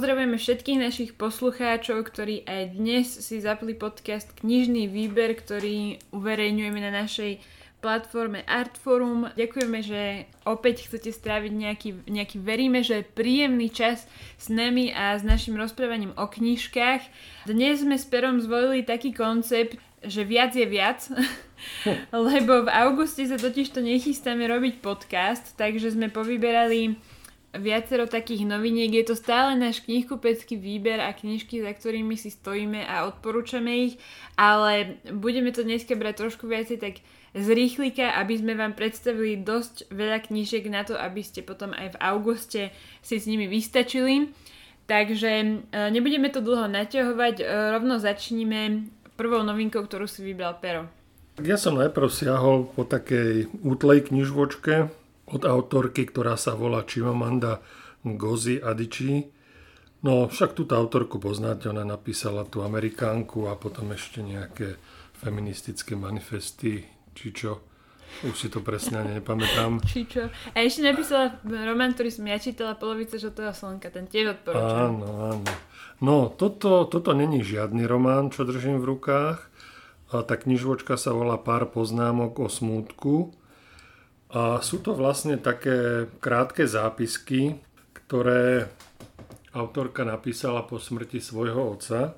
Pozdravujeme všetkých našich poslucháčov, ktorí aj dnes si zapli podcast Knižný výber, ktorý uverejňujeme na našej platforme Artforum. Ďakujeme, že opäť chcete stráviť nejaký, nejaký veríme, že príjemný čas s nami a s našim rozprávaním o knižkách. Dnes sme s Perom zvolili taký koncept, že viac je viac, lebo v auguste sa totiž to nechystáme robiť podcast, takže sme povyberali viacero takých noviniek. Je to stále náš knihkupecký výber a knižky, za ktorými si stojíme a odporúčame ich, ale budeme to dneska brať trošku viacej tak z rýchlika, aby sme vám predstavili dosť veľa knížek na to, aby ste potom aj v auguste si s nimi vystačili. Takže e, nebudeme to dlho naťahovať, e, rovno začníme prvou novinkou, ktorú si vybral Pero. Ja som najprv siahol po takej útlej knižvočke, od autorky, ktorá sa volá Chimamanda Ngozi Adichie. No však túto autorku poznáte, ona napísala tú Amerikánku a potom ešte nejaké feministické manifesty, či čo. Už si to presne ani nepamätám. Či čo. A ešte napísala román, ktorý som ja čítala, Polovica žltého slnka, ten tiež odporúčam. Áno, áno. No, toto, toto není žiadny román, čo držím v rukách. A tá knižvočka sa volá Pár poznámok o smútku. A sú to vlastne také krátke zápisky, ktoré autorka napísala po smrti svojho otca.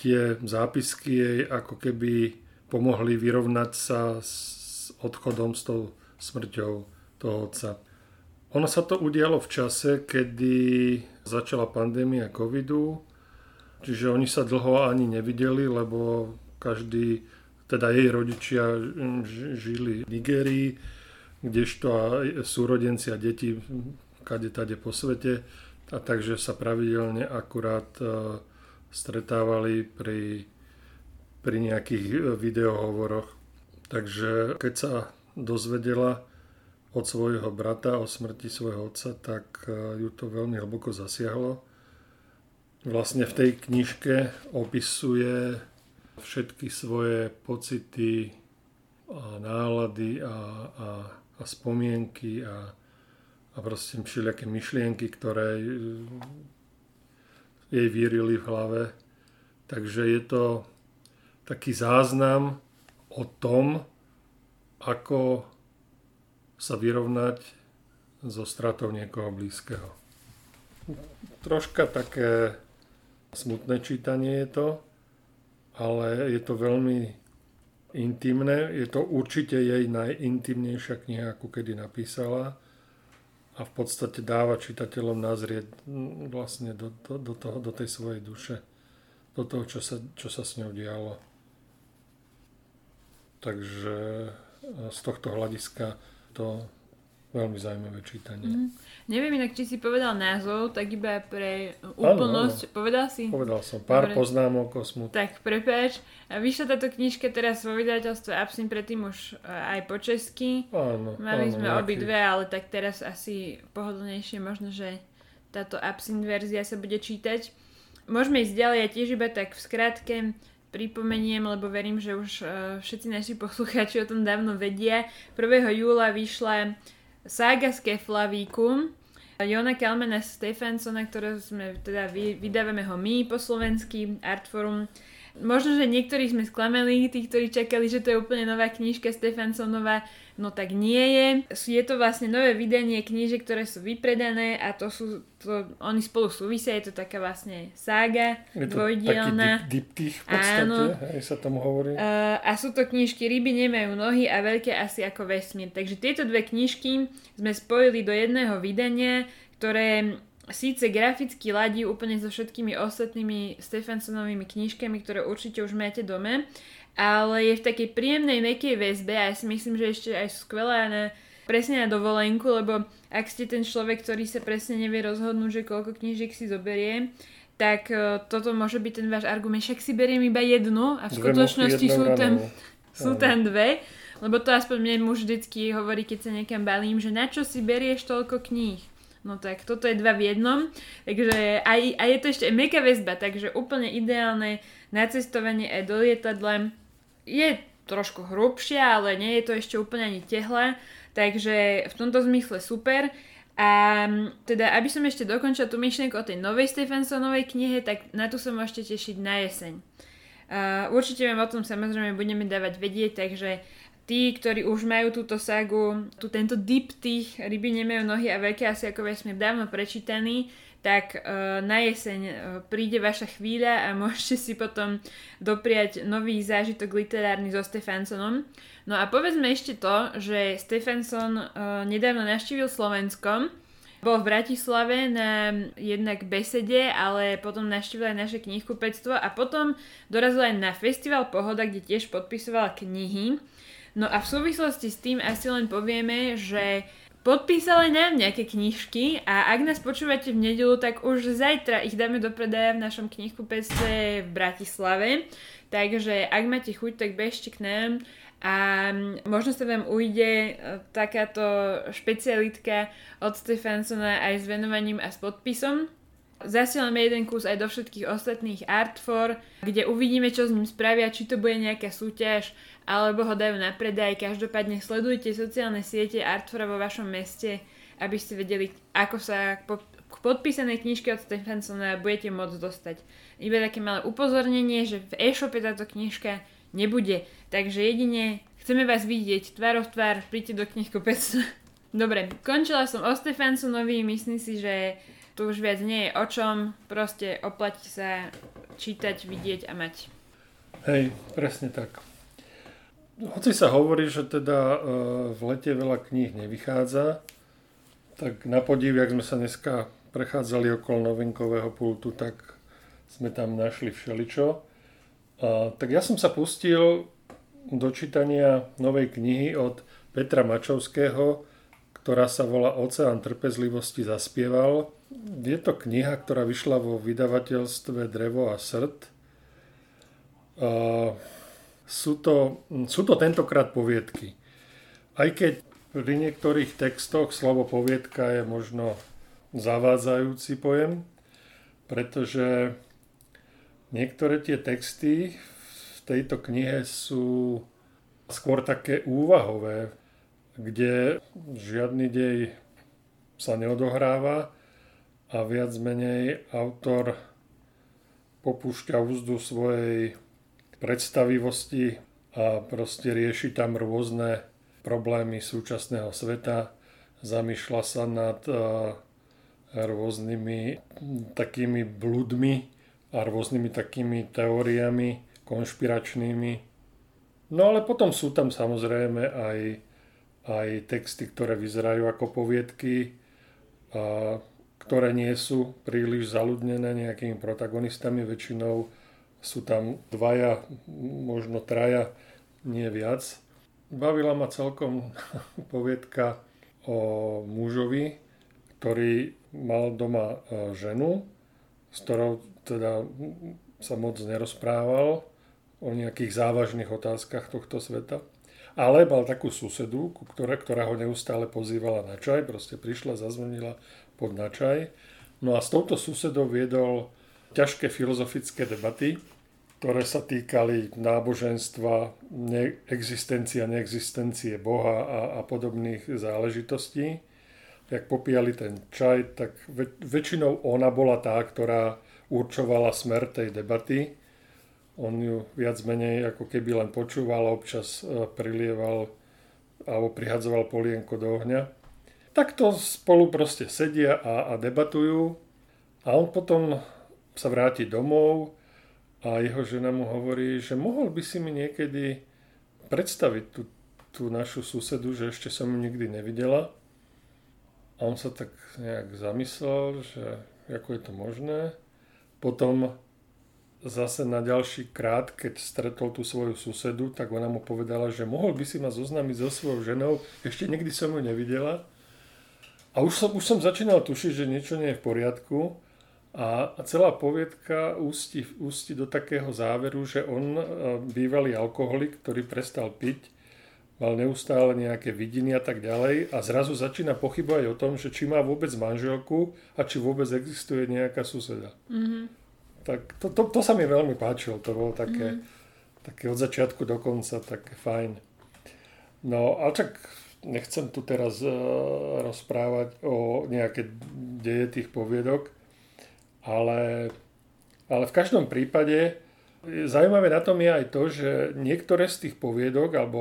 Tie zápisky jej ako keby pomohli vyrovnať sa s odchodom, s tou smrťou toho otca. Ono sa to udialo v čase, kedy začala pandémia covidu, čiže oni sa dlho ani nevideli, lebo každý teda jej rodičia žili v Nigerii, kdežto súrodenci a deti kade tade po svete. A takže sa pravidelne akurát e, stretávali pri, pri nejakých e, videohovoroch. Takže keď sa dozvedela od svojho brata o smrti svojho otca, tak e, ju to veľmi hlboko zasiahlo. Vlastne v tej knižke opisuje všetky svoje pocity a nálady a, a, a spomienky a, a proste všelijaké myšlienky, ktoré jej vírili v hlave. Takže je to taký záznam o tom, ako sa vyrovnať so stratou niekoho blízkeho. Troška také smutné čítanie je to, ale je to veľmi intimné. Je to určite jej najintimnejšia kniha, ako kedy napísala a v podstate dáva čitateľom nazrieť mm, vlastne do, do, do, toho, do tej svojej duše, do toho, čo sa, čo sa s ňou dialo. Takže z tohto hľadiska to Veľmi zaujímavé čítanie. Mm. Neviem inak, či si povedal názov, tak iba pre úplnosť. Ano, ano. Povedal si? Povedal som. Pár Dobre. poznámok o smutku. Tak, prepáč. Vyšla táto knižka teraz vo vydateľstve Absin predtým už e, aj po česky. Áno. Mali áno, sme nejaký... obidve, ale tak teraz asi pohodlnejšie možno, že táto Absin verzia sa bude čítať. Môžeme ísť ďalej, ja tiež iba tak v skratke pripomeniem, lebo verím, že už uh, všetci naši poslucháči o tom dávno vedia. 1. júla vyšla Saga z Keflavíku. Jona Kalmena Stefansona, ktoré sme teda vydávame ho my po slovensky, Artforum. Možno, že niektorí sme sklameli, tí, ktorí čakali, že to je úplne nová knižka Stefansonova, no tak nie je. Je to vlastne nové vydanie knížek, ktoré sú vypredané a to sú, to, oni spolu súvisia, je to taká vlastne sága je to dvojdielna. Taký diptych v podstate, Áno. Hej, sa tomu hovorí. Uh, a sú to knižky Ryby nemajú nohy a veľké asi ako vesmír. Takže tieto dve knižky sme spojili do jedného vydania, ktoré síce graficky ladí úplne so všetkými ostatnými Stefansonovými knižkami, ktoré určite už máte dome, ale je v takej príjemnej, mekej väzbe a ja si myslím, že ešte aj skvelá na, presne na dovolenku, lebo ak ste ten človek, ktorý sa presne nevie rozhodnúť, že koľko knížiek si zoberie, tak uh, toto môže byť ten váš argument. Však si beriem iba jednu a v skutočnosti sú tam, sú tam dve. Lebo to aspoň mne muž vždycky hovorí, keď sa niekam balím, že na čo si berieš toľko kníh? No tak toto je dva v jednom. Takže aj, a je to ešte meka väzba, takže úplne ideálne na cestovanie aj do lietadla. Je trošku hrubšia, ale nie je to ešte úplne ani tehla. Takže v tomto zmysle super. A teda, aby som ešte dokončila tú myšlienku o tej novej Stephensonovej knihe, tak na tu sa môžete tešiť na jeseň. Uh, určite vám o tom samozrejme budeme dávať vedieť, takže tí, ktorí už majú túto sagu, tu tento deep tých ryby nemajú nohy a veľké asi ako vesmír dávno prečítaný, tak uh, na jeseň uh, príde vaša chvíľa a môžete si potom dopriať nový zážitok literárny so Stefansonom. No a povedzme ešte to, že Stefanson uh, nedávno navštívil Slovensko, bol v Bratislave na jednak besede, ale potom navštívil aj naše knihkupectvo a potom dorazil aj na festival Pohoda, kde tiež podpisoval knihy. No a v súvislosti s tým asi len povieme, že podpísal aj nám nejaké knižky a ak nás počúvate v nedelu, tak už zajtra ich dáme do predaja v našom knihkupectve v Bratislave. Takže ak máte chuť, tak bežte k nám a možno sa vám ujde e, takáto špecialitka od Stefansona aj s venovaním a s podpisom. Zasielame jeden kus aj do všetkých ostatných Artfor, kde uvidíme, čo s ním spravia, či to bude nejaká súťaž, alebo ho dajú na predaj. Každopádne sledujte sociálne siete Artfora vo vašom meste, aby ste vedeli, ako sa k, podpísanej knižke od Stefansona budete môcť dostať. Iba také malé upozornenie, že v e-shope táto knižka nebude. Takže jedine chceme vás vidieť tvárov tvár, príďte do knihkupectva. Dobre, končila som o Stefansonovi, myslím si, že tu už viac nie je o čom, proste oplatí sa čítať, vidieť a mať. Hej, presne tak. Hoci sa hovorí, že teda e, v lete veľa kníh nevychádza, tak na podiv, jak sme sa dneska prechádzali okolo novinkového pultu, tak sme tam našli všeličo. Tak ja som sa pustil do čítania novej knihy od Petra Mačovského, ktorá sa volá Oceán trpezlivosti zaspieval je to kniha, ktorá vyšla vo vydavateľstve Drevo a srd. sú, to, sú to tentokrát poviedky. Aj keď pri niektorých textoch slovo poviedka je možno zavádzajúci pojem, pretože niektoré tie texty v tejto knihe sú skôr také úvahové, kde žiadny dej sa neodohráva, a viac menej autor popúšťa úzdu svojej predstavivosti a proste rieši tam rôzne problémy súčasného sveta, zamýšľa sa nad rôznymi takými bludmi a rôznymi takými teóriami konšpiračnými. No ale potom sú tam samozrejme aj, aj texty, ktoré vyzerajú ako poviedky. A ktoré nie sú príliš zaludnené nejakými protagonistami. Väčšinou sú tam dvaja, možno traja, nie viac. Bavila ma celkom poviedka o mužovi, ktorý mal doma e, ženu, s ktorou teda sa moc nerozprával o nejakých závažných otázkach tohto sveta. Ale mal takú susedu, ktorá, ktorá ho neustále pozývala na čaj, proste prišla, zazvonila, pod načaj. No a s touto susedou viedol ťažké filozofické debaty, ktoré sa týkali náboženstva, existencia, neexistencie Boha a, a podobných záležitostí. Jak popíjali ten čaj, tak väč- väčšinou ona bola tá, ktorá určovala smer tej debaty. On ju viac menej ako keby len počúval, občas e, prilieval alebo prihadzoval polienko do ohňa. Takto spolu proste sedia a, a debatujú a on potom sa vráti domov a jeho žena mu hovorí, že mohol by si mi niekedy predstaviť tú, tú našu susedu, že ešte som ju nikdy nevidela. A on sa tak nejak zamyslel, že ako je to možné. Potom zase na ďalší krát, keď stretol tú svoju susedu, tak ona mu povedala, že mohol by si ma zoznámiť so svojou ženou, ešte nikdy som ju nevidela. A už som, už som začínal tušiť, že niečo nie je v poriadku a, celá poviedka ústi, ústi do takého záveru, že on, e, bývalý alkoholik, ktorý prestal piť, mal neustále nejaké vidiny a tak ďalej a zrazu začína pochybovať o tom, že či má vôbec manželku a či vôbec existuje nejaká suseda. Mm-hmm. Tak to, to, to sa mi veľmi páčilo, to bolo také, mm-hmm. také od začiatku do konca také fajn. No a čak nechcem tu teraz uh, rozprávať o nejaké deje tých poviedok, ale, ale v každom prípade Zajímavé na tom je aj to, že niektoré z tých poviedok, alebo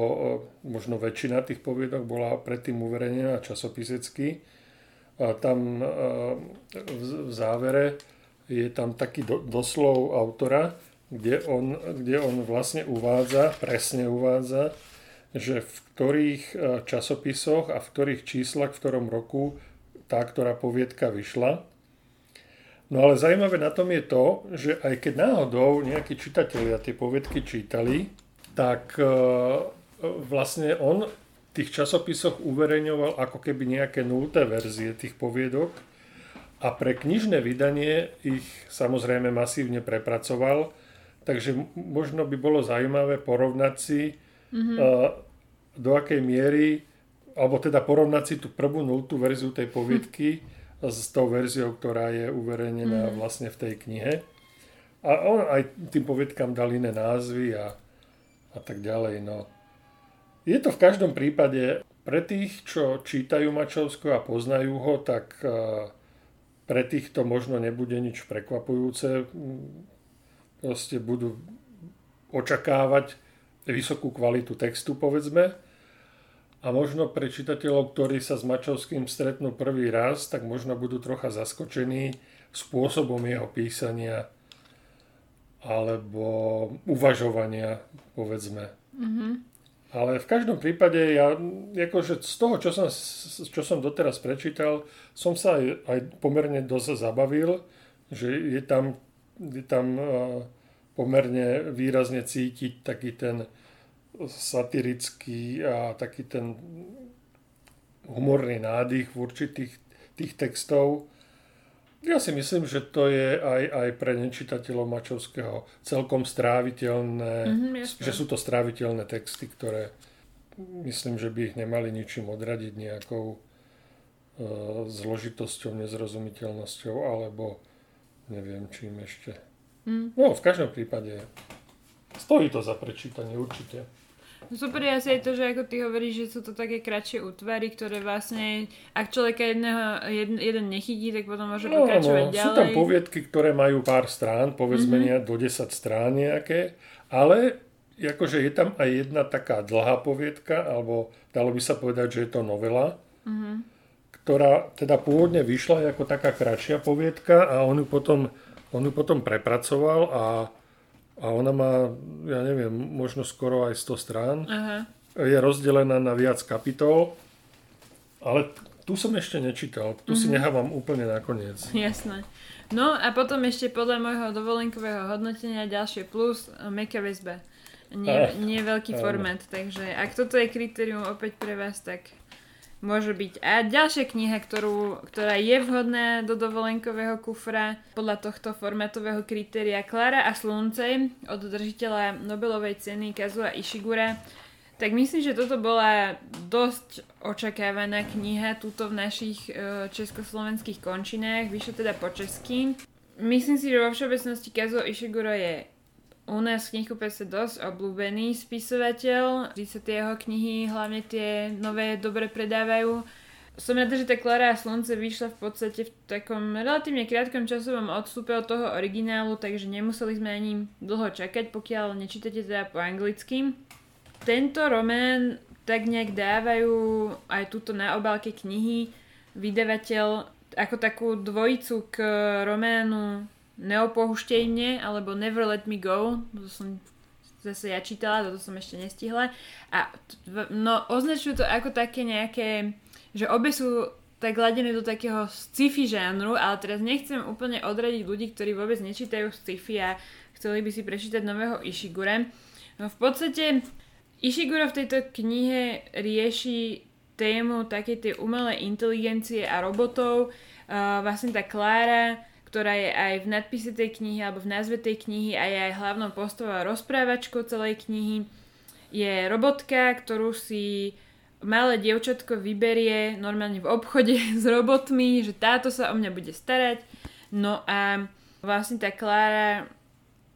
možno väčšina tých poviedok bola predtým uverejnená časopisecky. Tam v závere je tam taký doslov autora, kde on, kde on vlastne uvádza, presne uvádza, že v ktorých časopisoch a v ktorých číslach, v ktorom roku tá, ktorá poviedka vyšla. No ale zaujímavé na tom je to, že aj keď náhodou nejakí čitatelia tie poviedky čítali, tak e, vlastne on v tých časopisoch uverejňoval ako keby nejaké nulté verzie tých poviedok a pre knižné vydanie ich samozrejme masívne prepracoval, takže možno by bolo zaujímavé porovnať si mm-hmm. Do akej miery, alebo teda porovnať si tú prvú nultú verziu tej poviedky mm s tou verziou, ktorá je uverejnená mm. vlastne v tej knihe. A on aj tým povedkám dal iné názvy a, a tak ďalej. No. Je to v každom prípade pre tých, čo čítajú Mačovsko a poznajú ho, tak pre tých to možno nebude nič prekvapujúce. Proste budú očakávať vysokú kvalitu textu, povedzme. A možno pre čitateľov, ktorí sa s Mačovským stretnú prvý raz, tak možno budú trocha zaskočení spôsobom jeho písania alebo uvažovania, povedzme. Mm-hmm. Ale v každom prípade ja, akože z toho, čo som, čo som doteraz prečítal, som sa aj, aj pomerne dosť zabavil, že je tam, je tam pomerne výrazne cítiť taký ten satirický a taký ten humorný nádych v určitých tých textov. Ja si myslím, že to je aj, aj pre nečitateľov Mačovského celkom stráviteľné, mm-hmm, že sú to stráviteľné texty, ktoré myslím, že by ich nemali ničím odradiť nejakou e, zložitosťou, nezrozumiteľnosťou alebo neviem čím ešte. Mm. No, v každom prípade stojí to za prečítanie určite. Super je asi aj to, že ako ty hovoríš, že sú to také kratšie útvary, ktoré vlastne, ak človeka jedného, jeden, jeden nechytí, tak potom môže no, pokračovať no, ďalej. Sú tam poviedky, ktoré majú pár strán, povedzme mm-hmm. do 10 strán nejaké, ale akože je tam aj jedna taká dlhá poviedka, alebo dalo by sa povedať, že je to novela, mm-hmm. ktorá teda pôvodne vyšla ako taká kratšia poviedka a on ju potom, on ju potom prepracoval a a ona má, ja neviem, možno skoro aj 100 strán. Aha. Je rozdelená na viac kapitol, ale tu som ešte nečítal. Tu mm-hmm. si mhm. nechávam úplne nakoniec. Jasné. No a potom ešte podľa môjho dovolenkového hodnotenia ďalšie plus meká väzba. Nie, ah, nie veľký áno. formát, takže ak toto je kritérium opäť pre vás, tak Môže byť. A ďalšia kniha, ktorú, ktorá je vhodná do dovolenkového kufra podľa tohto formátového kritéria Klara a slunce od držiteľa Nobelovej ceny Kazua Ishigura. Tak myslím, že toto bola dosť očakávaná kniha túto v našich e, československých končinách, vyšlo teda po česky. Myslím si, že vo všeobecnosti Kazuo Ishiguro je u nás v knihkupectve dosť obľúbený spisovateľ. Vždy sa tie jeho knihy, hlavne tie nové, dobre predávajú. Som rada, že tá Klara a Slunce vyšla v podstate v takom relatívne krátkom časovom odstupe od toho originálu, takže nemuseli sme ani dlho čakať, pokiaľ nečítate teda po anglicky. Tento román tak nejak dávajú aj túto na obálke knihy vydavateľ ako takú dvojicu k románu Neopohuštej alebo Never Let Me Go, to som zase ja čítala, toto som ešte nestihla. A no, označujú to ako také nejaké, že obe sú tak ladené do takého sci-fi žánru, ale teraz nechcem úplne odradiť ľudí, ktorí vôbec nečítajú sci-fi a chceli by si prečítať nového Ishigure. No v podstate Ishiguro v tejto knihe rieši tému takej tej umelej inteligencie a robotov. Uh, vlastne tá Klára ktorá je aj v nadpise tej knihy alebo v názve tej knihy a je aj hlavnou postavou rozprávačkou celej knihy. Je robotka, ktorú si malé dievčatko vyberie normálne v obchode s robotmi, že táto sa o mňa bude starať. No a vlastne tá Klára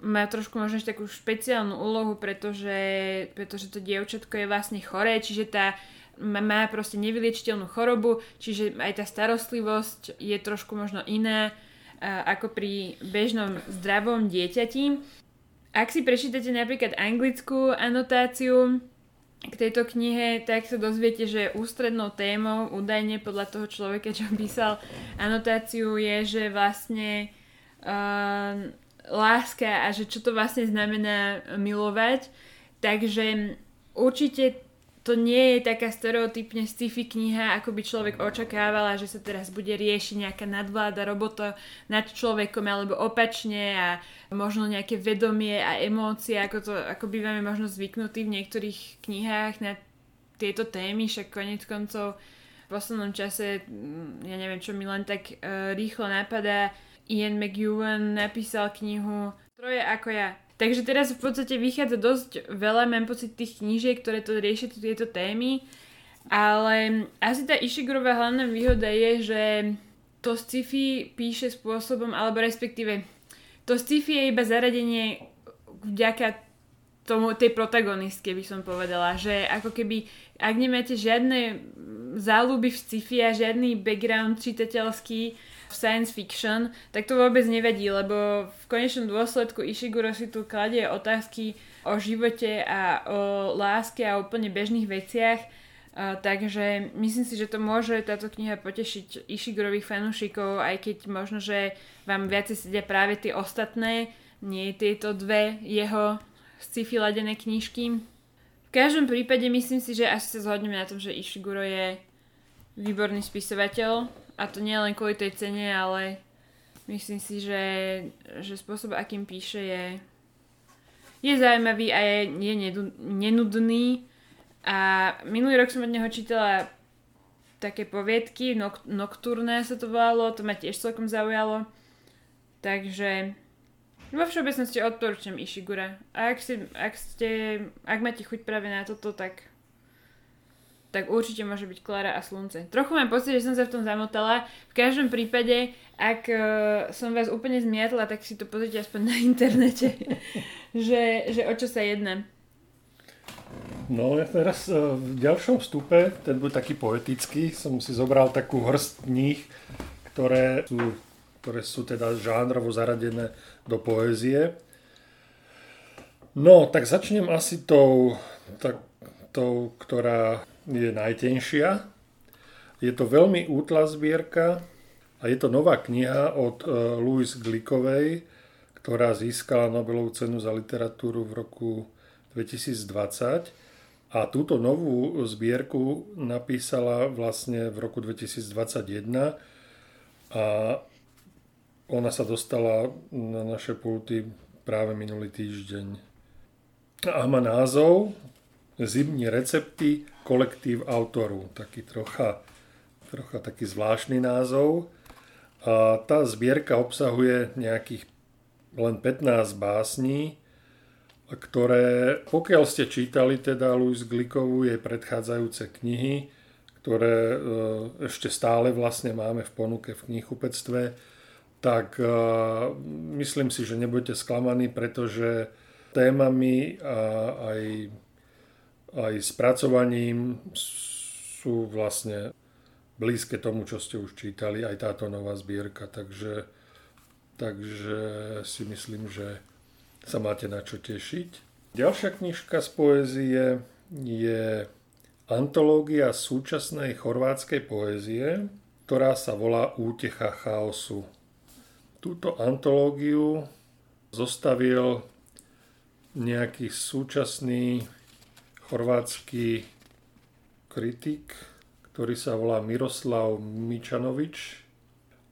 má trošku možno takú špeciálnu úlohu, pretože, pretože to dievčatko je vlastne choré, čiže tá má proste nevyliečiteľnú chorobu, čiže aj tá starostlivosť je trošku možno iná ako pri bežnom zdravom dieťati. Ak si prečítate napríklad anglickú anotáciu k tejto knihe, tak sa dozviete, že ústrednou témou, údajne podľa toho človeka, čo písal anotáciu, je, že vlastne uh, láska a že čo to vlastne znamená milovať. Takže určite to nie je taká stereotypne sci-fi kniha, ako by človek očakávala, že sa teraz bude riešiť nejaká nadvláda robota nad človekom alebo opačne a možno nejaké vedomie a emócie, ako, to, ako bývame možno zvyknutí v niektorých knihách na tieto témy, však konec koncov v poslednom čase, mm, ja neviem, čo mi len tak uh, rýchlo napadá, Ian McEwan napísal knihu Troje ako ja, Takže teraz v podstate vychádza dosť veľa, mám pocit, tých knížiek, ktoré to riešia tieto témy. Ale asi tá Ishigurová hlavná výhoda je, že to sci-fi píše spôsobom, alebo respektíve to sci-fi je iba zaradenie vďaka tomu, tej protagonistke by som povedala, že ako keby, ak nemáte žiadne záľuby v sci-fi a žiadny background čitateľský, v science fiction, tak to vôbec nevadí, lebo v konečnom dôsledku Ishiguro si tu kladie otázky o živote a o láske a úplne bežných veciach, takže myslím si, že to môže táto kniha potešiť Ishigurových fanúšikov, aj keď možno, že vám viacej sedia práve tie ostatné, nie tieto dve jeho sci-fi ladené knižky. V každom prípade myslím si, že asi sa zhodneme na tom, že Ishiguro je výborný spisovateľ a to nie len kvôli tej cene, ale myslím si, že, že spôsob, akým píše, je, je zaujímavý a je, je nenudný. A minulý rok som od neho čítala také poviedky, nok- Nocturné sa to volalo, to ma tiež celkom zaujalo. Takže vo všeobecnosti odporúčam Ishigura. A ak, si, ak, ste, ak máte chuť práve na toto, tak tak určite môže byť Klara a Slunce. Trochu mám pocit, že som sa v tom zamotala. V každom prípade, ak uh, som vás úplne zmiatla, tak si to pozrite aspoň na internete, že, že o čo sa jedná. No ja teraz uh, v ďalšom vstupe, ten bude taký poetický, som si zobral takú hrst kníh, ktoré sú, ktoré sú teda žánrovo zaradené do poézie. No, tak začnem asi tou, tak, tou ktorá je najtenšia. Je to veľmi útla zbierka a je to nová kniha od e, Louise Glikovej, ktorá získala Nobelovú cenu za literatúru v roku 2020. A túto novú zbierku napísala vlastne v roku 2021 a ona sa dostala na naše pulty práve minulý týždeň. A má názov Zimní recepty kolektív autoru. Taký trocha, trocha taký zvláštny názov. A tá zbierka obsahuje nejakých len 15 básní, ktoré, pokiaľ ste čítali teda Louise Glikovú, jej predchádzajúce knihy, ktoré e, ešte stále vlastne máme v ponuke v knihupectve, tak e, myslím si, že nebudete sklamaní, pretože témami a aj aj spracovaním sú vlastne blízke tomu, čo ste už čítali, aj táto nová zbierka, takže, takže si myslím, že sa máte na čo tešiť. Ďalšia knižka z poézie je antológia súčasnej chorvátskej poézie, ktorá sa volá Útecha chaosu. Túto antológiu zostavil nejaký súčasný chorvátsky kritik, ktorý sa volá Miroslav Mičanovič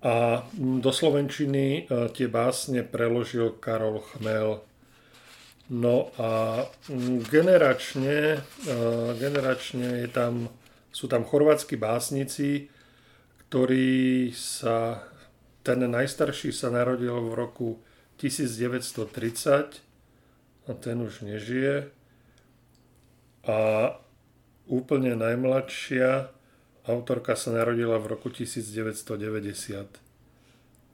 a do Slovenčiny e, tie básne preložil Karol Chmel. No a generačne, e, generačne je tam, sú tam chorvátsky básnici, ktorí sa, ten najstarší sa narodil v roku 1930 a ten už nežije a úplne najmladšia autorka sa narodila v roku 1990.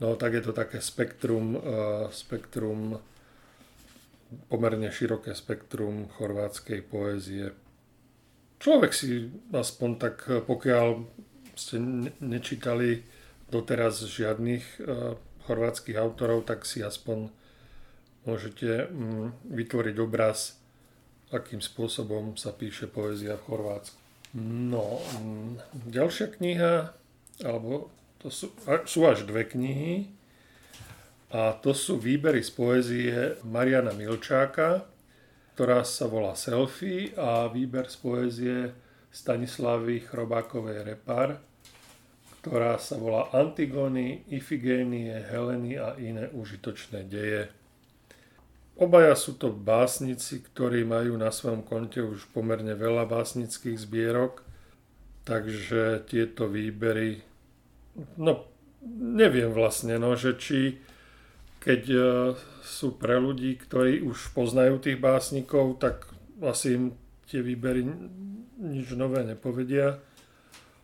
No tak je to také spektrum, spektrum pomerne široké spektrum chorvátskej poézie. človek si aspoň tak, pokiaľ ste nečítali doteraz žiadnych uh, chorvátskych autorov, tak si aspoň môžete um, vytvoriť obraz, akým spôsobom sa píše poézia v Chorvátsku. No, um, ďalšia kniha, alebo to sú, sú až dve knihy, a to sú výbery z poézie Mariana Milčáka, ktorá sa volá Selfie a výber z poézie Stanislavy Chrobákovej Repar, ktorá sa volá Antigony, Ifigénie, Heleny a iné užitočné deje. Obaja sú to básnici, ktorí majú na svojom konte už pomerne veľa básnických zbierok, takže tieto výbery, no neviem vlastne, no, že či keď e, sú pre ľudí, ktorí už poznajú tých básnikov, tak asi im tie výbery nič nové nepovedia.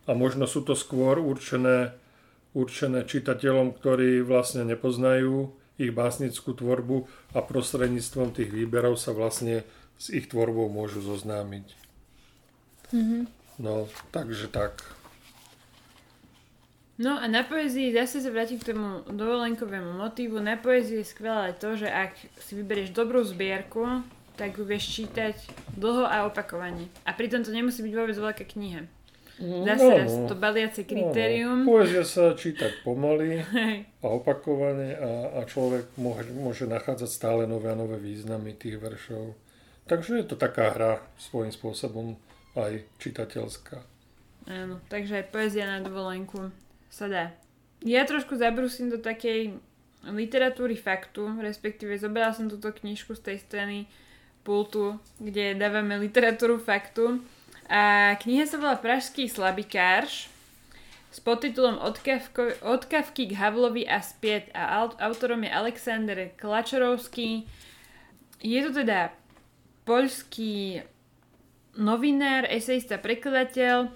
A možno sú to skôr určené, určené čitateľom, ktorí vlastne nepoznajú ich básnickú tvorbu a prostredníctvom tých výberov sa vlastne s ich tvorbou môžu zoznámiť. Mm-hmm. No, takže tak. No a na poezii zase sa vrátim k tomu dovolenkovému motívu. Na poezii je skvelé to, že ak si vyberieš dobrú zbierku, tak ju vieš čítať dlho a opakovane. A pritom to nemusí byť vôbec veľká kniha. Mm, zase no, raz to baliace kritérium. No, poezia sa čítať pomaly a opakovane a, a človek môže, môže nachádzať stále nové a nové významy tých veršov. Takže je to taká hra svojím spôsobom aj čitateľská. Áno, takže aj poezia na dovolenku sa dá. Ja trošku zabrusím do takej literatúry faktu, respektíve zobrala som túto knižku z tej strany pultu, kde dávame literatúru faktu. A kniha sa volá Pražský slabikárš s podtitulom Od, kavko, Od kavky k Havlovi a späť a autorom je Alexander Klačorovský. Je to teda poľský novinár, esejista, prekladateľ,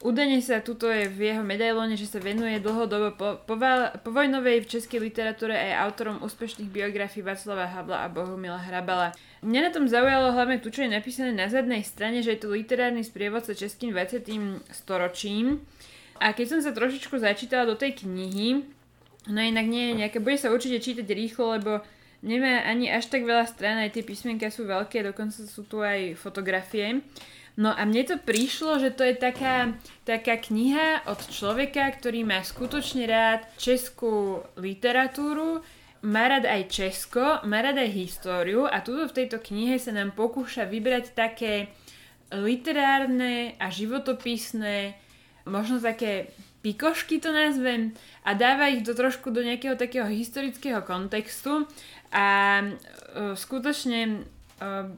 Údajne sa tuto je v jeho medailóne, že sa venuje dlhodobo po, po, po vojnovej v českej literatúre aj autorom úspešných biografií Václava Havla a Bohumila Hrabala. Mňa na tom zaujalo hlavne tu, čo je napísané na zadnej strane, že je to literárny sprievodca českým 20. storočím. A keď som sa trošičku začítala do tej knihy, no inak nie je nejaké, bude sa určite čítať rýchlo, lebo nemá ani až tak veľa strán, aj tie písmenka sú veľké, dokonca sú tu aj fotografie. No a mne to prišlo, že to je taká, taká kniha od človeka, ktorý má skutočne rád českú literatúru, má rád aj Česko, má rád aj históriu a tuto v tejto knihe sa nám pokúša vybrať také literárne a životopisné, možno také pikošky to nazvem a dáva ich do trošku do nejakého takého historického kontextu a uh, skutočne uh,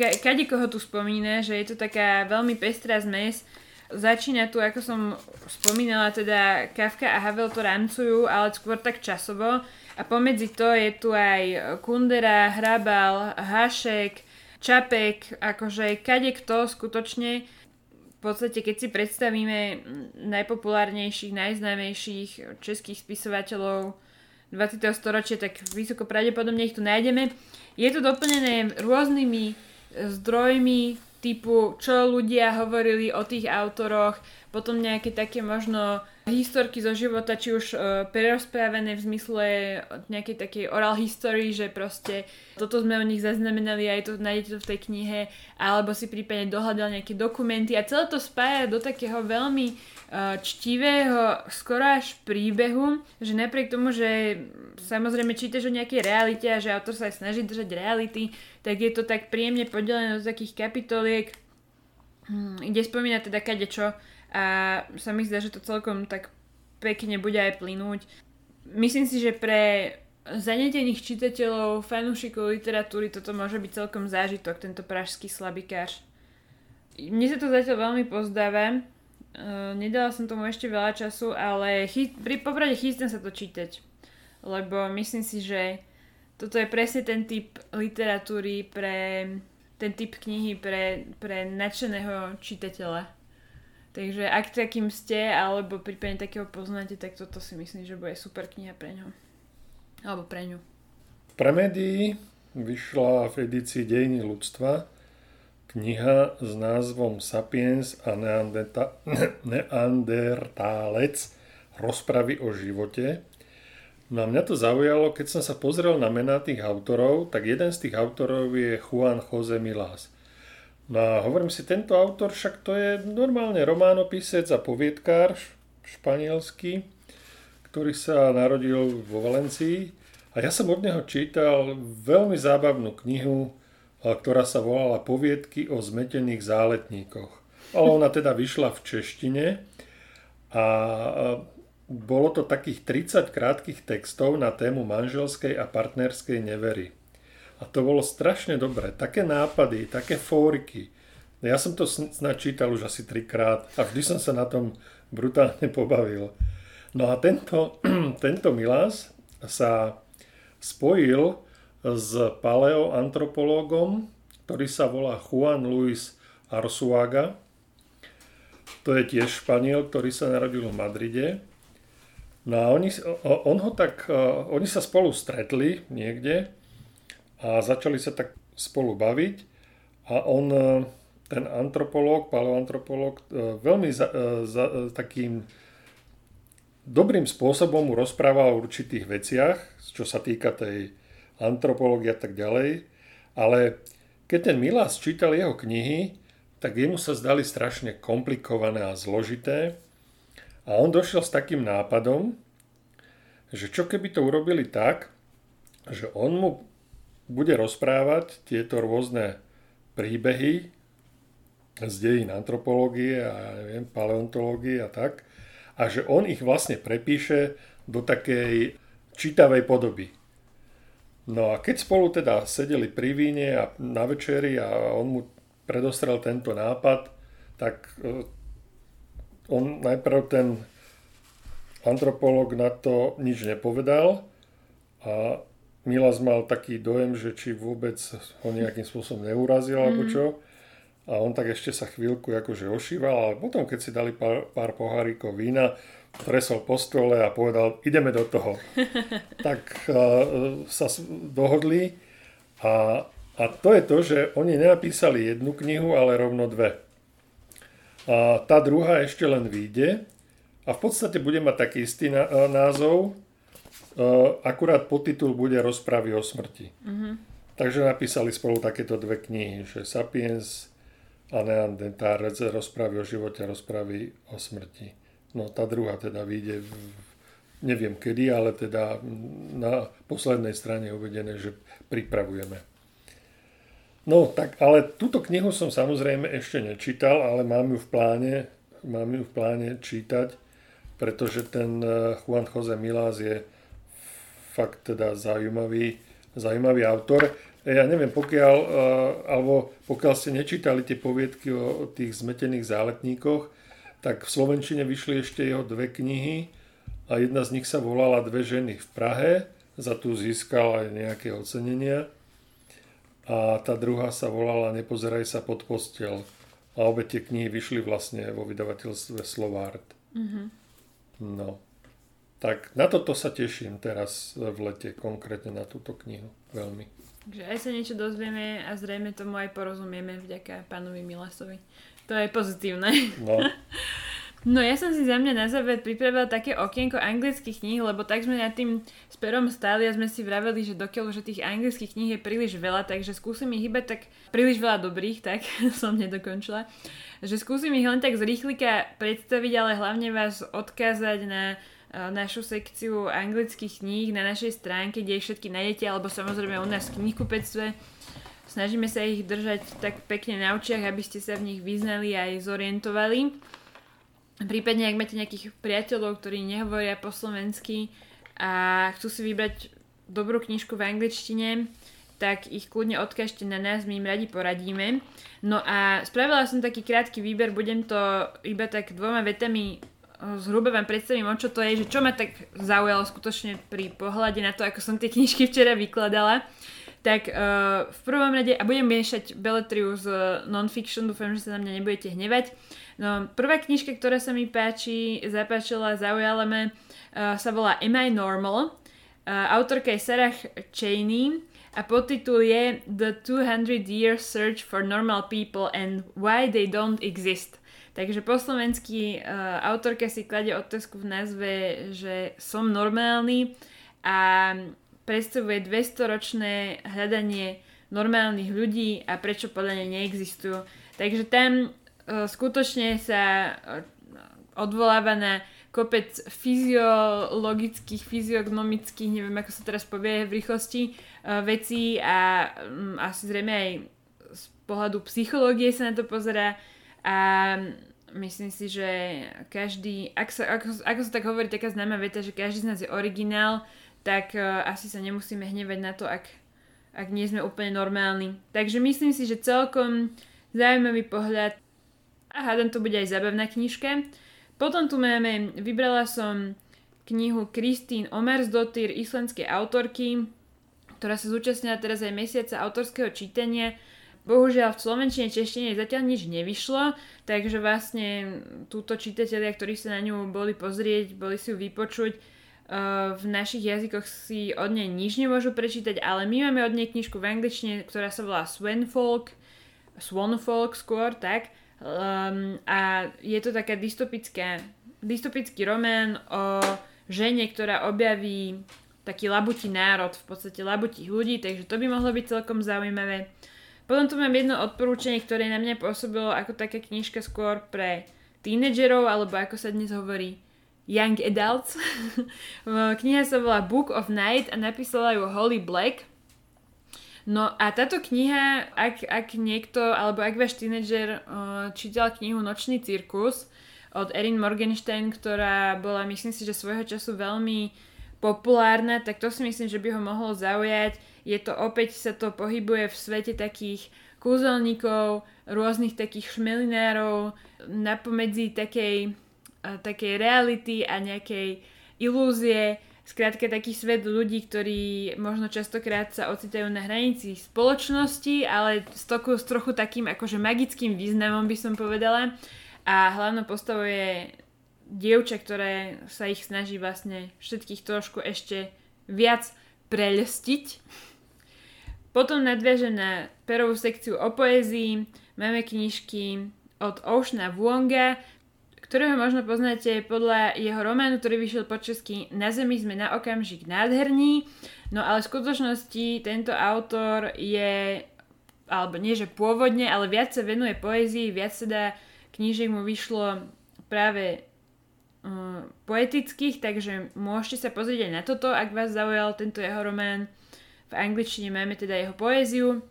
ka- kade koho tu spomína, že je to taká veľmi pestrá zmes. Začína tu, ako som spomínala, teda Kafka a Havel to rámcujú, ale skôr tak časovo. A pomedzi to je tu aj Kundera, Hrabal, Hašek, Čapek, akože kade kto skutočne v podstate, keď si predstavíme najpopulárnejších, najznámejších českých spisovateľov 20. storočia, tak vysoko pravdepodobne ich tu nájdeme. Je to doplnené rôznymi zdrojmi typu, čo ľudia hovorili o tých autoroch, potom nejaké také možno historky zo života, či už e, prerozprávené v zmysle nejakej takej oral history, že proste toto sme o nich zaznamenali aj to nájdete to v tej knihe, alebo si prípadne dohľadal nejaké dokumenty. A celé to spája do takého veľmi čtivého skoro až príbehu, že napriek tomu, že samozrejme čítaš o nejakej realite a že autor sa aj snaží držať reality, tak je to tak príjemne podelené do takých kapitoliek, hm, kde spomína teda čo a sa mi zdá, že to celkom tak pekne bude aj plynúť. Myslím si, že pre zanetených čitateľov, fanúšikov literatúry toto môže byť celkom zážitok, tento pražský slabikář. Mne sa to zatiaľ veľmi pozdáva, Uh, nedala som tomu ešte veľa času, ale chy- pri poprade chystám sa to čítať. Lebo myslím si, že toto je presne ten typ literatúry pre ten typ knihy pre, pre nadšeného čitateľa. Takže ak takým ste, alebo prípadne takého poznáte, tak toto si myslím, že bude super kniha pre ňo. Alebo pre ňu. Pre médií vyšla v edícii Dejiny ľudstva kniha s názvom Sapiens a Neandertálec rozpravy o živote. No a mňa to zaujalo, keď som sa pozrel na mená tých autorov, tak jeden z tých autorov je Juan José Milás. No a hovorím si, tento autor však to je normálne románopisec a poviedkár španielský, ktorý sa narodil vo Valencii. A ja som od neho čítal veľmi zábavnú knihu ktorá sa volala Poviedky o zmetených záletníkoch. Ale ona teda vyšla v češtine a bolo to takých 30 krátkých textov na tému manželskej a partnerskej nevery. A to bolo strašne dobré. Také nápady, také fóriky. Ja som to snad čítal už asi trikrát a vždy som sa na tom brutálne pobavil. No a tento, tento Milás sa spojil s paleoantropológom, ktorý sa volá Juan Luis Arsuaga. To je tiež Španiel, ktorý sa narodil v Madride. No a oni, on ho tak, oni sa spolu stretli niekde a začali sa tak spolu baviť a on, ten antropológ, paleoantropológ, veľmi za, za, takým dobrým spôsobom mu rozprával o určitých veciach, čo sa týka tej antropológia a tak ďalej. Ale keď ten Milás čítal jeho knihy, tak jemu sa zdali strašne komplikované a zložité. A on došiel s takým nápadom, že čo keby to urobili tak, že on mu bude rozprávať tieto rôzne príbehy z dejín antropológie a neviem, paleontológie a tak, a že on ich vlastne prepíše do takej čítavej podoby. No a keď spolu teda sedeli pri víne a na večeri a on mu predostrel tento nápad, tak e, on najprv ten antropolog na to nič nepovedal a Milas mal taký dojem, že či vôbec ho nejakým spôsobom neurazil mm. alebo čo. A on tak ešte sa chvíľku akože ošíval, ale potom keď si dali pár, pár pohárikov vína, tresol po stole a povedal, ideme do toho. tak uh, sa dohodli a, a to je to, že oni nenapísali jednu knihu, ale rovno dve. A tá druhá ešte len vyjde a v podstate bude mať taký istý na, uh, názov, akurát podtitul bude Rozpravy o smrti. Mm-hmm. Takže napísali spolu takéto dve knihy, že Sapiens a Neandertálec, rozpravy o živote, rozpravy o smrti. No tá druhá teda vyjde, v, neviem kedy, ale teda na poslednej strane je uvedené, že pripravujeme. No tak, ale túto knihu som samozrejme ešte nečítal, ale mám ju v pláne, mám ju v pláne čítať, pretože ten eh, Juan José Milás je fakt teda zaujímavý, zaujímavý autor. Ja neviem, pokiaľ, eh, alebo pokiaľ ste nečítali tie poviedky o tých zmetených záletníkoch, tak v Slovenčine vyšli ešte jeho dve knihy a jedna z nich sa volala Dve ženy v Prahe, za tu získal aj nejaké ocenenia a tá druhá sa volala Nepozeraj sa pod postel a obe tie knihy vyšli vlastne vo vydavateľstve Slovart. Mm-hmm. No. Tak na toto sa teším teraz v lete, konkrétne na túto knihu. Veľmi. Takže aj sa niečo dozvieme a zrejme tomu aj porozumieme vďaka pánovi Milasovi. To je pozitívne. No. No ja som si za mňa na záver pripravila také okienko anglických kníh, lebo tak sme nad tým sperom stáli a sme si vraveli, že dokiaľ že tých anglických kníh je príliš veľa, takže skúsim ich iba tak príliš veľa dobrých, tak som nedokončila. Že skúsim ich len tak z rýchlika predstaviť, ale hlavne vás odkázať na našu sekciu anglických kníh na našej stránke, kde ich všetky nájdete, alebo samozrejme u nás v knihkupectve Snažíme sa ich držať tak pekne na očiach, aby ste sa v nich vyznali aj zorientovali. Prípadne, ak máte nejakých priateľov, ktorí nehovoria po slovensky a chcú si vybrať dobrú knižku v angličtine, tak ich kľudne odkažte na nás, my im radi poradíme. No a spravila som taký krátky výber, budem to iba tak dvoma vetami zhruba vám predstavím, o čo to je, že čo ma tak zaujalo skutočne pri pohľade na to, ako som tie knižky včera vykladala. Tak uh, v prvom rade, a budem miešať beletriu z non-fiction, dúfam, že sa na mňa nebudete hnevať. No, prvá knižka, ktorá sa mi páči, zapáčila, zaujala ma, uh, sa volá Am I Normal? Uh, autorka je Sarah Cheney a podtitul je The 200 Year Search for Normal People and Why They Don't Exist. Takže po slovensky uh, autorka si kladie otázku v názve, že som normálny a predstavuje 200-ročné hľadanie normálnych ľudí a prečo podľa nej neexistujú. Takže tam uh, skutočne sa uh, odvoláva na kopec fyziologických, fyziognomických, neviem ako sa teraz povie v rýchlosti, uh, vecí a um, asi zrejme aj z pohľadu psychológie sa na to pozera a myslím si, že každý, ak sa, ako, ako sa tak hovorí taká známa veta, že každý z nás je originál, tak uh, asi sa nemusíme hnevať na to, ak, ak nie sme úplne normálni. Takže myslím si, že celkom zaujímavý pohľad a hádam to bude aj zabavná knižka. Potom tu máme, vybrala som knihu Kristín Omersdottir, islandskej autorky, ktorá sa zúčastnila teraz aj mesiaca autorského čítania. Bohužiaľ v slovenčine, češtine zatiaľ nič nevyšlo, takže vlastne túto čitatelia, ktorí sa na ňu boli pozrieť, boli si ju vypočuť, uh, v našich jazykoch si od nej nič nemôžu prečítať, ale my máme od nej knižku v angličtine, ktorá sa volá Swanfolk, Swanfolk skôr, tak, Um, a je to taká dystopická, dystopický román o žene, ktorá objaví taký labutí národ, v podstate labutých ľudí, takže to by mohlo byť celkom zaujímavé. Potom tu mám jedno odporúčanie, ktoré na mňa pôsobilo ako taká knižka skôr pre tínedžerov, alebo ako sa dnes hovorí, young adults. Kniha sa volá Book of Night a napísala ju Holly Black. No a táto kniha, ak, ak niekto, alebo ak váš tínedžer uh, čítal knihu Nočný cirkus od Erin Morgenstein, ktorá bola, myslím si, že svojho času veľmi populárna, tak to si myslím, že by ho mohlo zaujať. Je to opäť sa to pohybuje v svete takých kúzelníkov, rôznych takých šmelinárov, napomedzi takej, takej reality a nejakej ilúzie Skrátka taký svet ľudí, ktorí možno častokrát sa ocitajú na hranici spoločnosti, ale s, toku, s trochu takým akože magickým významom by som povedala. A hlavnou postavou je dievča, ktoré sa ich snaží vlastne všetkých trošku ešte viac prelstiť. Potom nadviažem na perovú sekciu o poezii. Máme knižky od Oceana Wonga, ktorého možno poznáte podľa jeho románu, ktorý vyšiel po česky Na zemi sme na okamžik nádherní. No ale v skutočnosti tento autor je, alebo nie že pôvodne, ale viac sa venuje poézii, viac sa dá knížek mu vyšlo práve uh, poetických, takže môžete sa pozrieť aj na toto, ak vás zaujal tento jeho román. V angličtine máme teda jeho poéziu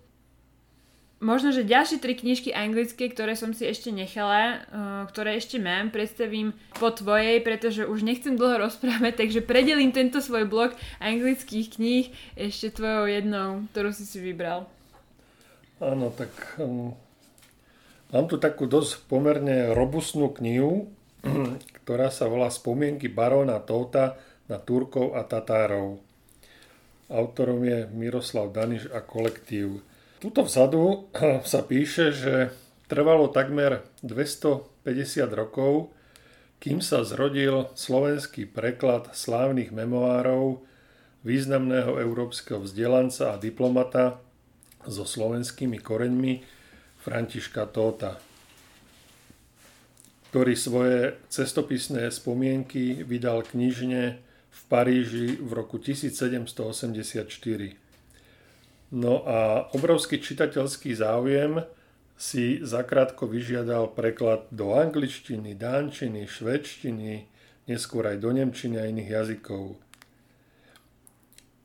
možno, že ďalšie tri knižky anglické, ktoré som si ešte nechala, uh, ktoré ešte mám, predstavím po tvojej, pretože už nechcem dlho rozprávať, takže predelím tento svoj blok anglických kníh ešte tvojou jednou, ktorú si si vybral. Áno, tak um, mám tu takú dosť pomerne robustnú knihu, ktorá sa volá Spomienky baróna Touta na Turkov a Tatárov. Autorom je Miroslav Daniš a kolektív. Tuto vzadu sa píše, že trvalo takmer 250 rokov, kým sa zrodil slovenský preklad slávnych memoárov významného európskeho vzdelanca a diplomata so slovenskými koreňmi Františka Tóta, ktorý svoje cestopisné spomienky vydal knižne v Paríži v roku 1784. No a obrovský čitateľský záujem si zakrátko vyžiadal preklad do angličtiny, dánčiny, švedštiny, neskôr aj do nemčiny a iných jazykov.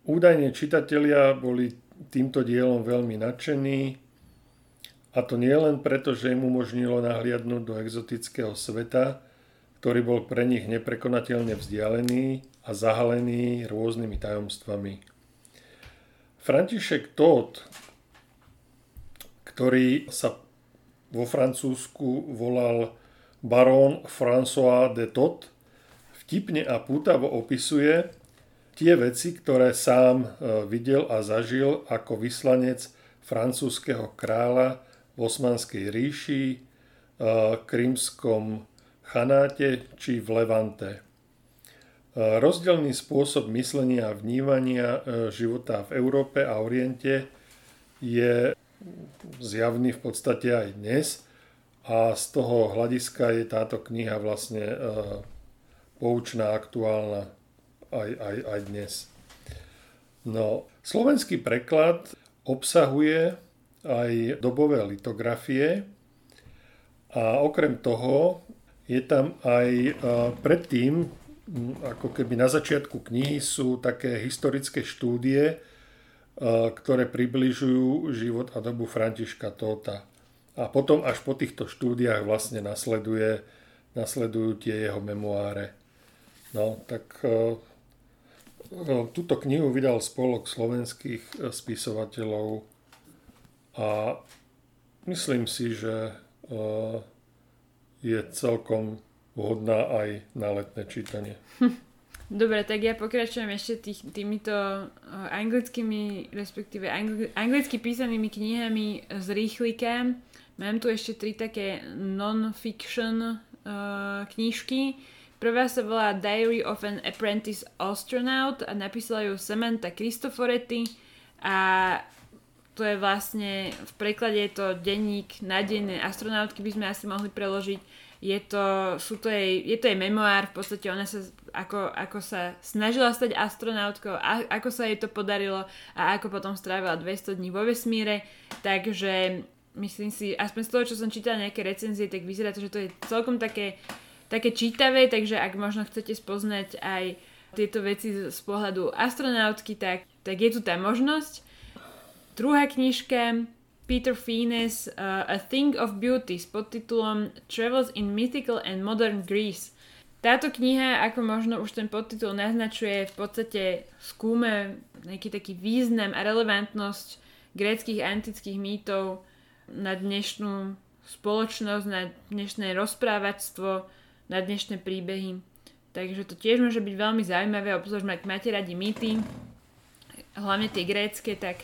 Údajne čitatelia boli týmto dielom veľmi nadšení a to nie len preto, že im umožnilo nahliadnúť do exotického sveta, ktorý bol pre nich neprekonateľne vzdialený a zahalený rôznymi tajomstvami. František Todt, ktorý sa vo Francúzsku volal barón François de Todt, vtipne a pútavo opisuje tie veci, ktoré sám e, videl a zažil ako vyslanec francúzského kráľa v Osmanskej ríši, e, krímskom chanáte či v Levante. Rozdielný spôsob myslenia a vnívania života v Európe a Oriente je zjavný v podstate aj dnes a z toho hľadiska je táto kniha vlastne poučná, aktuálna aj, aj, aj dnes. No, slovenský preklad obsahuje aj dobové litografie a okrem toho je tam aj predtým, ako keby na začiatku knihy sú také historické štúdie, ktoré približujú život a dobu Františka Tóta. A potom až po týchto štúdiách vlastne nasleduje, nasledujú tie jeho memoáre. No, tak túto knihu vydal spolok slovenských spisovateľov a myslím si, že je celkom vhodná aj na letné čítanie. Dobre, tak ja pokračujem ešte tých, týmito eh, anglickými, respektíve angli, anglicky písanými knihami z rýchlika. Mám tu ešte tri také non-fiction uh, knižky. Prvá sa volá Diary of an Apprentice Astronaut a napísala ju Samantha Cristoforetti a to je vlastne, v preklade je to denník nádejnej astronautky, by sme asi mohli preložiť. Je to, sú to jej, je to jej memoár, v podstate ona sa, ako, ako sa snažila stať astronautkou, a, ako sa jej to podarilo a ako potom strávila 200 dní vo vesmíre. Takže myslím si, aspoň z toho, čo som čítala nejaké recenzie, tak vyzerá to, že to je celkom také také čítavé, takže ak možno chcete spoznať aj tieto veci z pohľadu astronautky, tak, tak je tu tá možnosť. Druhá knižka Peter Fines uh, A Thing of Beauty s podtitulom Travels in Mythical and Modern Greece. Táto kniha, ako možno už ten podtitul naznačuje, v podstate skúme nejaký taký význam a relevantnosť gréckých antických mýtov na dnešnú spoločnosť, na dnešné rozprávačstvo, na dnešné príbehy. Takže to tiež môže byť veľmi zaujímavé, obzvlášť ak máte radi mýty, hlavne tie grécké, tak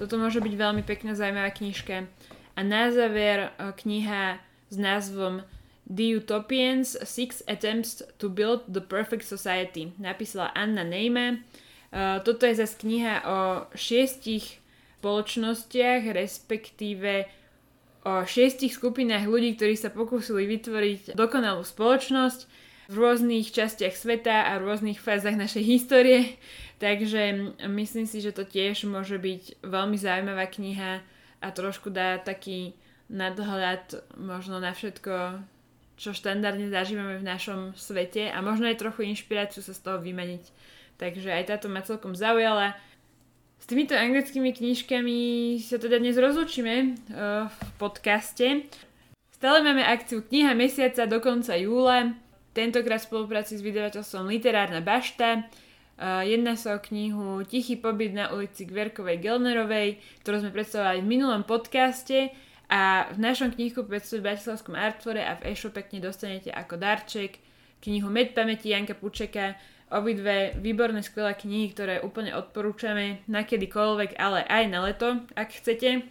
toto môže byť veľmi pekná zaujímavá knižka. A na záver e, kniha s názvom The Utopians Six Attempts to Build the Perfect Society. Napísala Anna Nejme. E, toto je zase kniha o šiestich spoločnostiach, respektíve o šiestich skupinách ľudí, ktorí sa pokúsili vytvoriť dokonalú spoločnosť v rôznych častiach sveta a v rôznych fázach našej histórie. Takže myslím si, že to tiež môže byť veľmi zaujímavá kniha a trošku dá taký nadhľad možno na všetko, čo štandardne zažívame v našom svete a možno aj trochu inšpiráciu sa z toho vymeniť. Takže aj táto ma celkom zaujala. S týmito anglickými knižkami sa teda dnes rozlučíme uh, v podcaste. Stále máme akciu Kniha mesiaca do konca júla. Tentokrát v spolupráci s vydavateľstvom Literárna bašta. Uh, jedná sa o knihu Tichý pobyt na ulici Gverkovej Gelnerovej, ktorú sme predstavovali v minulom podcaste a v našom knihkupectve v Bratislavskom Artfore a v e-shope dostanete ako darček knihu Med pamäti Janka Pučeka Obidve výborné, skvelé knihy, ktoré úplne odporúčame na kedykoľvek, ale aj na leto, ak chcete.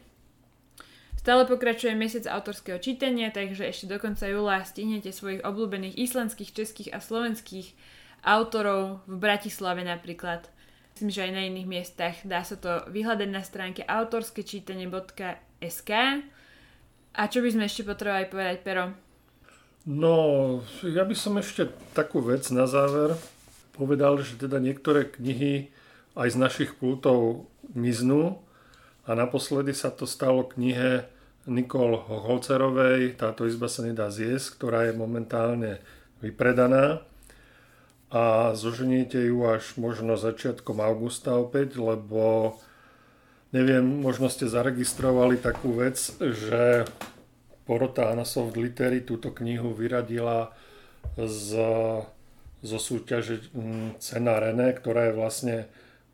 Stále pokračuje mesiac autorského čítania, takže ešte do konca júla stihnete svojich obľúbených islandských, českých a slovenských autorov v Bratislave napríklad. Myslím, že aj na iných miestach. Dá sa to vyhľadať na stránke autorskečítanie.sk A čo by sme ešte potrebovali povedať, Pero? No, ja by som ešte takú vec na záver povedal, že teda niektoré knihy aj z našich pultov miznú a naposledy sa to stalo knihe Nikol Holcerovej, táto izba sa nedá zjesť, ktorá je momentálne vypredaná a zoženiete ju až možno začiatkom augusta opäť, lebo neviem, možno ste zaregistrovali takú vec, že porota Anasoft Litery túto knihu vyradila z zo súťaže mm, Cena René, ktorá je vlastne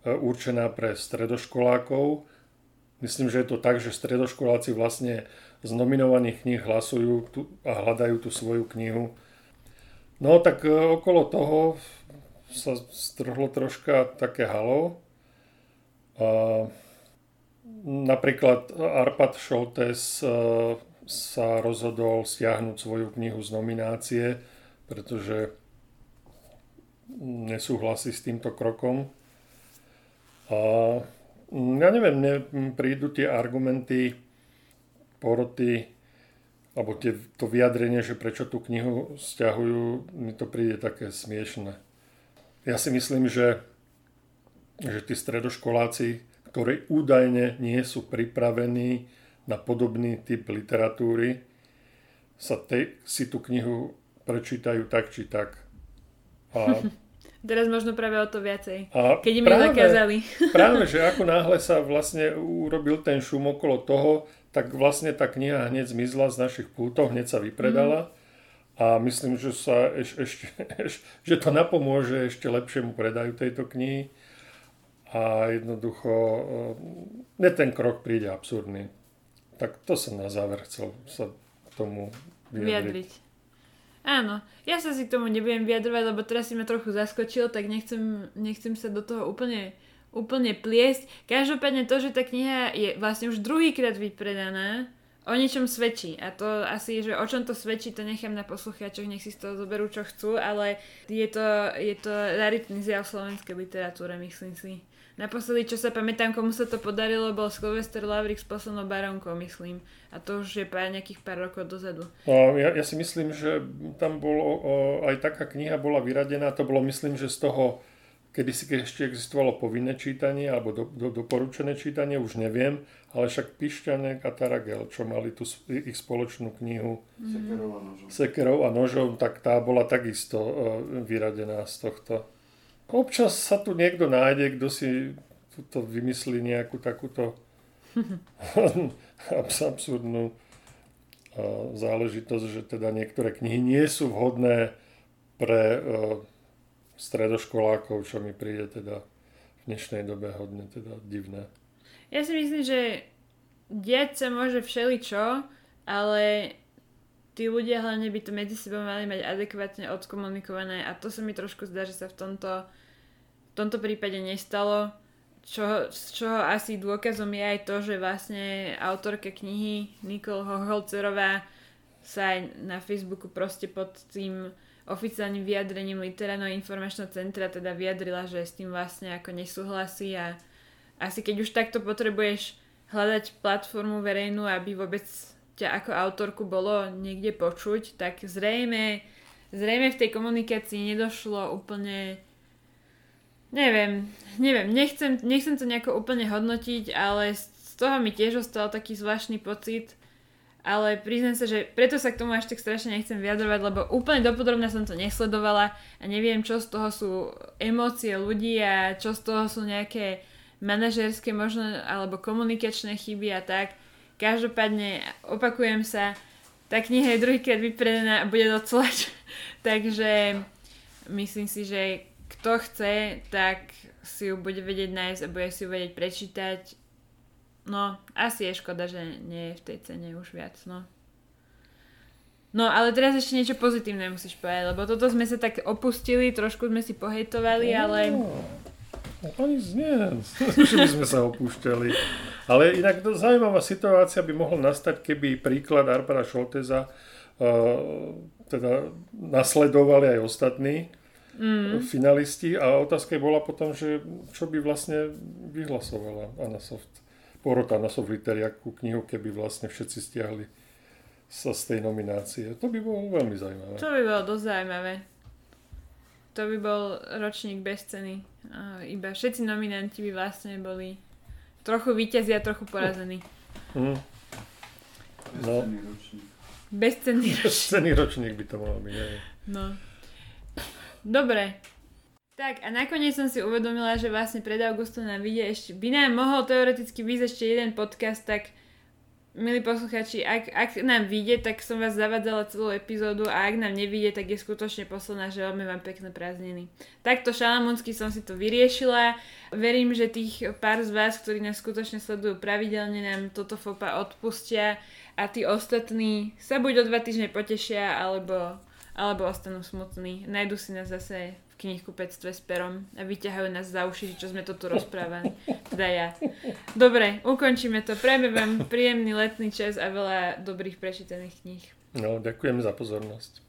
e, určená pre stredoškolákov. Myslím, že je to tak, že stredoškoláci vlastne z nominovaných kníh hlasujú a hľadajú tú svoju knihu. No tak e, okolo toho sa strhlo troška také halo. A napríklad Arpad Šoltes e, sa rozhodol stiahnuť svoju knihu z nominácie, pretože nesúhlasí s týmto krokom. A ja neviem, mne prídu tie argumenty poroty alebo tie, to vyjadrenie, že prečo tú knihu stiahujú, mi to príde také smiešne. Ja si myslím, že, že tí stredoškoláci, ktorí údajne nie sú pripravení na podobný typ literatúry, sa te, si tú knihu prečítajú tak či tak. A Teraz možno práve o to viacej. A keď im práve, zakázali. práve, že ako náhle sa vlastne urobil ten šum okolo toho, tak vlastne tá kniha hneď zmizla z našich pútov, hneď sa vypredala. Mm. A myslím, že, sa eš, ešte, eš, že to napomôže ešte lepšiemu predaju tejto knihy. A jednoducho, ne ten krok príde absurdný. Tak to som na záver chcel sa tomu vyjadriť. vyjadriť. Áno, ja sa si k tomu nebudem vyjadrovať, lebo teraz si ma trochu zaskočil, tak nechcem, nechcem sa do toho úplne, úplne pliesť. Každopádne to, že tá kniha je vlastne už druhýkrát vypredaná, o niečom svedčí. A to asi, že o čom to svedčí, to nechám na poslucháčoch, nech si z toho zoberú, čo chcú, ale je to, je to raritný zjav slovenskej literatúre, myslím si. Naposledy, čo sa pamätám, komu sa to podarilo, bol Sylvester Lavrik s poslednou baronkou, myslím. A to už je pár, nejakých pár rokov dozadu. Ja, ja si myslím, že tam bol o, aj taká kniha bola vyradená, to bolo myslím, že z toho, kedy si ešte existovalo povinné čítanie alebo do, do, doporučené čítanie, už neviem, ale však Pišťanek a Taragel, čo mali tú ich spoločnú knihu Sekerov a nožov, Sekerov a nožov tak tá bola takisto uh, vyradená z tohto. Občas sa tu niekto nájde, kto si tuto vymyslí nejakú takúto absurdnú záležitosť, že teda niektoré knihy nie sú vhodné pre stredoškolákov, čo mi príde teda v dnešnej dobe hodne teda divné. Ja si myslím, že diať sa môže všeličo, ale tí ľudia hlavne by to medzi sebou mali mať adekvátne odkomunikované a to sa mi trošku zdá, že sa v tomto, v tomto prípade nestalo. Čo, z čoho asi dôkazom je aj to, že vlastne autorka knihy Nikol Hoholcerová sa aj na Facebooku proste pod tým oficiálnym vyjadrením Literárneho informačného centra teda vyjadrila, že s tým vlastne ako nesúhlasí a asi keď už takto potrebuješ hľadať platformu verejnú, aby vôbec ťa ako autorku bolo niekde počuť, tak zrejme, zrejme v tej komunikácii nedošlo úplne neviem, neviem, nechcem, nechcem to nejako úplne hodnotiť, ale z toho mi tiež ostal taký zvláštny pocit, ale priznám sa, že preto sa k tomu až tak strašne nechcem vyjadrovať, lebo úplne dopodrobne som to nesledovala a neviem, čo z toho sú emócie ľudí a čo z toho sú nejaké manažerské možno alebo komunikačné chyby a tak. Každopádne opakujem sa, tá kniha je druhýkrát vypredená a bude docelač. Takže myslím si, že kto chce, tak si ju bude vedieť nájsť a bude si ju vedieť prečítať. No, asi je škoda, že nie je v tej cene už viac, no. No, ale teraz ešte niečo pozitívne musíš povedať, lebo toto sme sa tak opustili, trošku sme si pohejtovali, ale... Ani nie, že by sme sa opúšťali. Ale inak to zaujímavá situácia by mohla nastať, keby príklad Arbara Šolteza uh, teda nasledovali aj ostatní mm. finalisti a otázka bola potom, že čo by vlastne vyhlasovala Anna Soft, porota Anna Soft Literiakú knihu, keby vlastne všetci stiahli sa z tej nominácie. To by bolo veľmi zaujímavé. To by bolo dosť zaujímavé. To by bol ročník bez ceny. Iba všetci nominanti by vlastne boli trochu víťazí a trochu porazení. Mm. No. Bezcenný ročník. Bezcenný ročník by to mohol byť. No. Dobre. Tak a nakoniec som si uvedomila, že vlastne pred Augustom nám vyjde ešte, by nám mohol teoreticky vyjsť ešte jeden podcast, tak milí posluchači, ak, ak nám vyjde, tak som vás zavadzala celú epizódu a ak nám nevyjde, tak je skutočne posledná, že veľmi vám pekné prázdniny. Takto šalamúnsky som si to vyriešila. Verím, že tých pár z vás, ktorí nás skutočne sledujú pravidelne, nám toto fopa odpustia a tí ostatní sa buď o dva týždne potešia, alebo, alebo ostanú smutní. Najdu si nás zase knihkupectve s perom a vyťahajú nás za uši, čo sme to tu rozprávali. Teda ja. Dobre, ukončíme to. Prejme vám príjemný letný čas a veľa dobrých prečítaných kníh. No, ďakujem za pozornosť.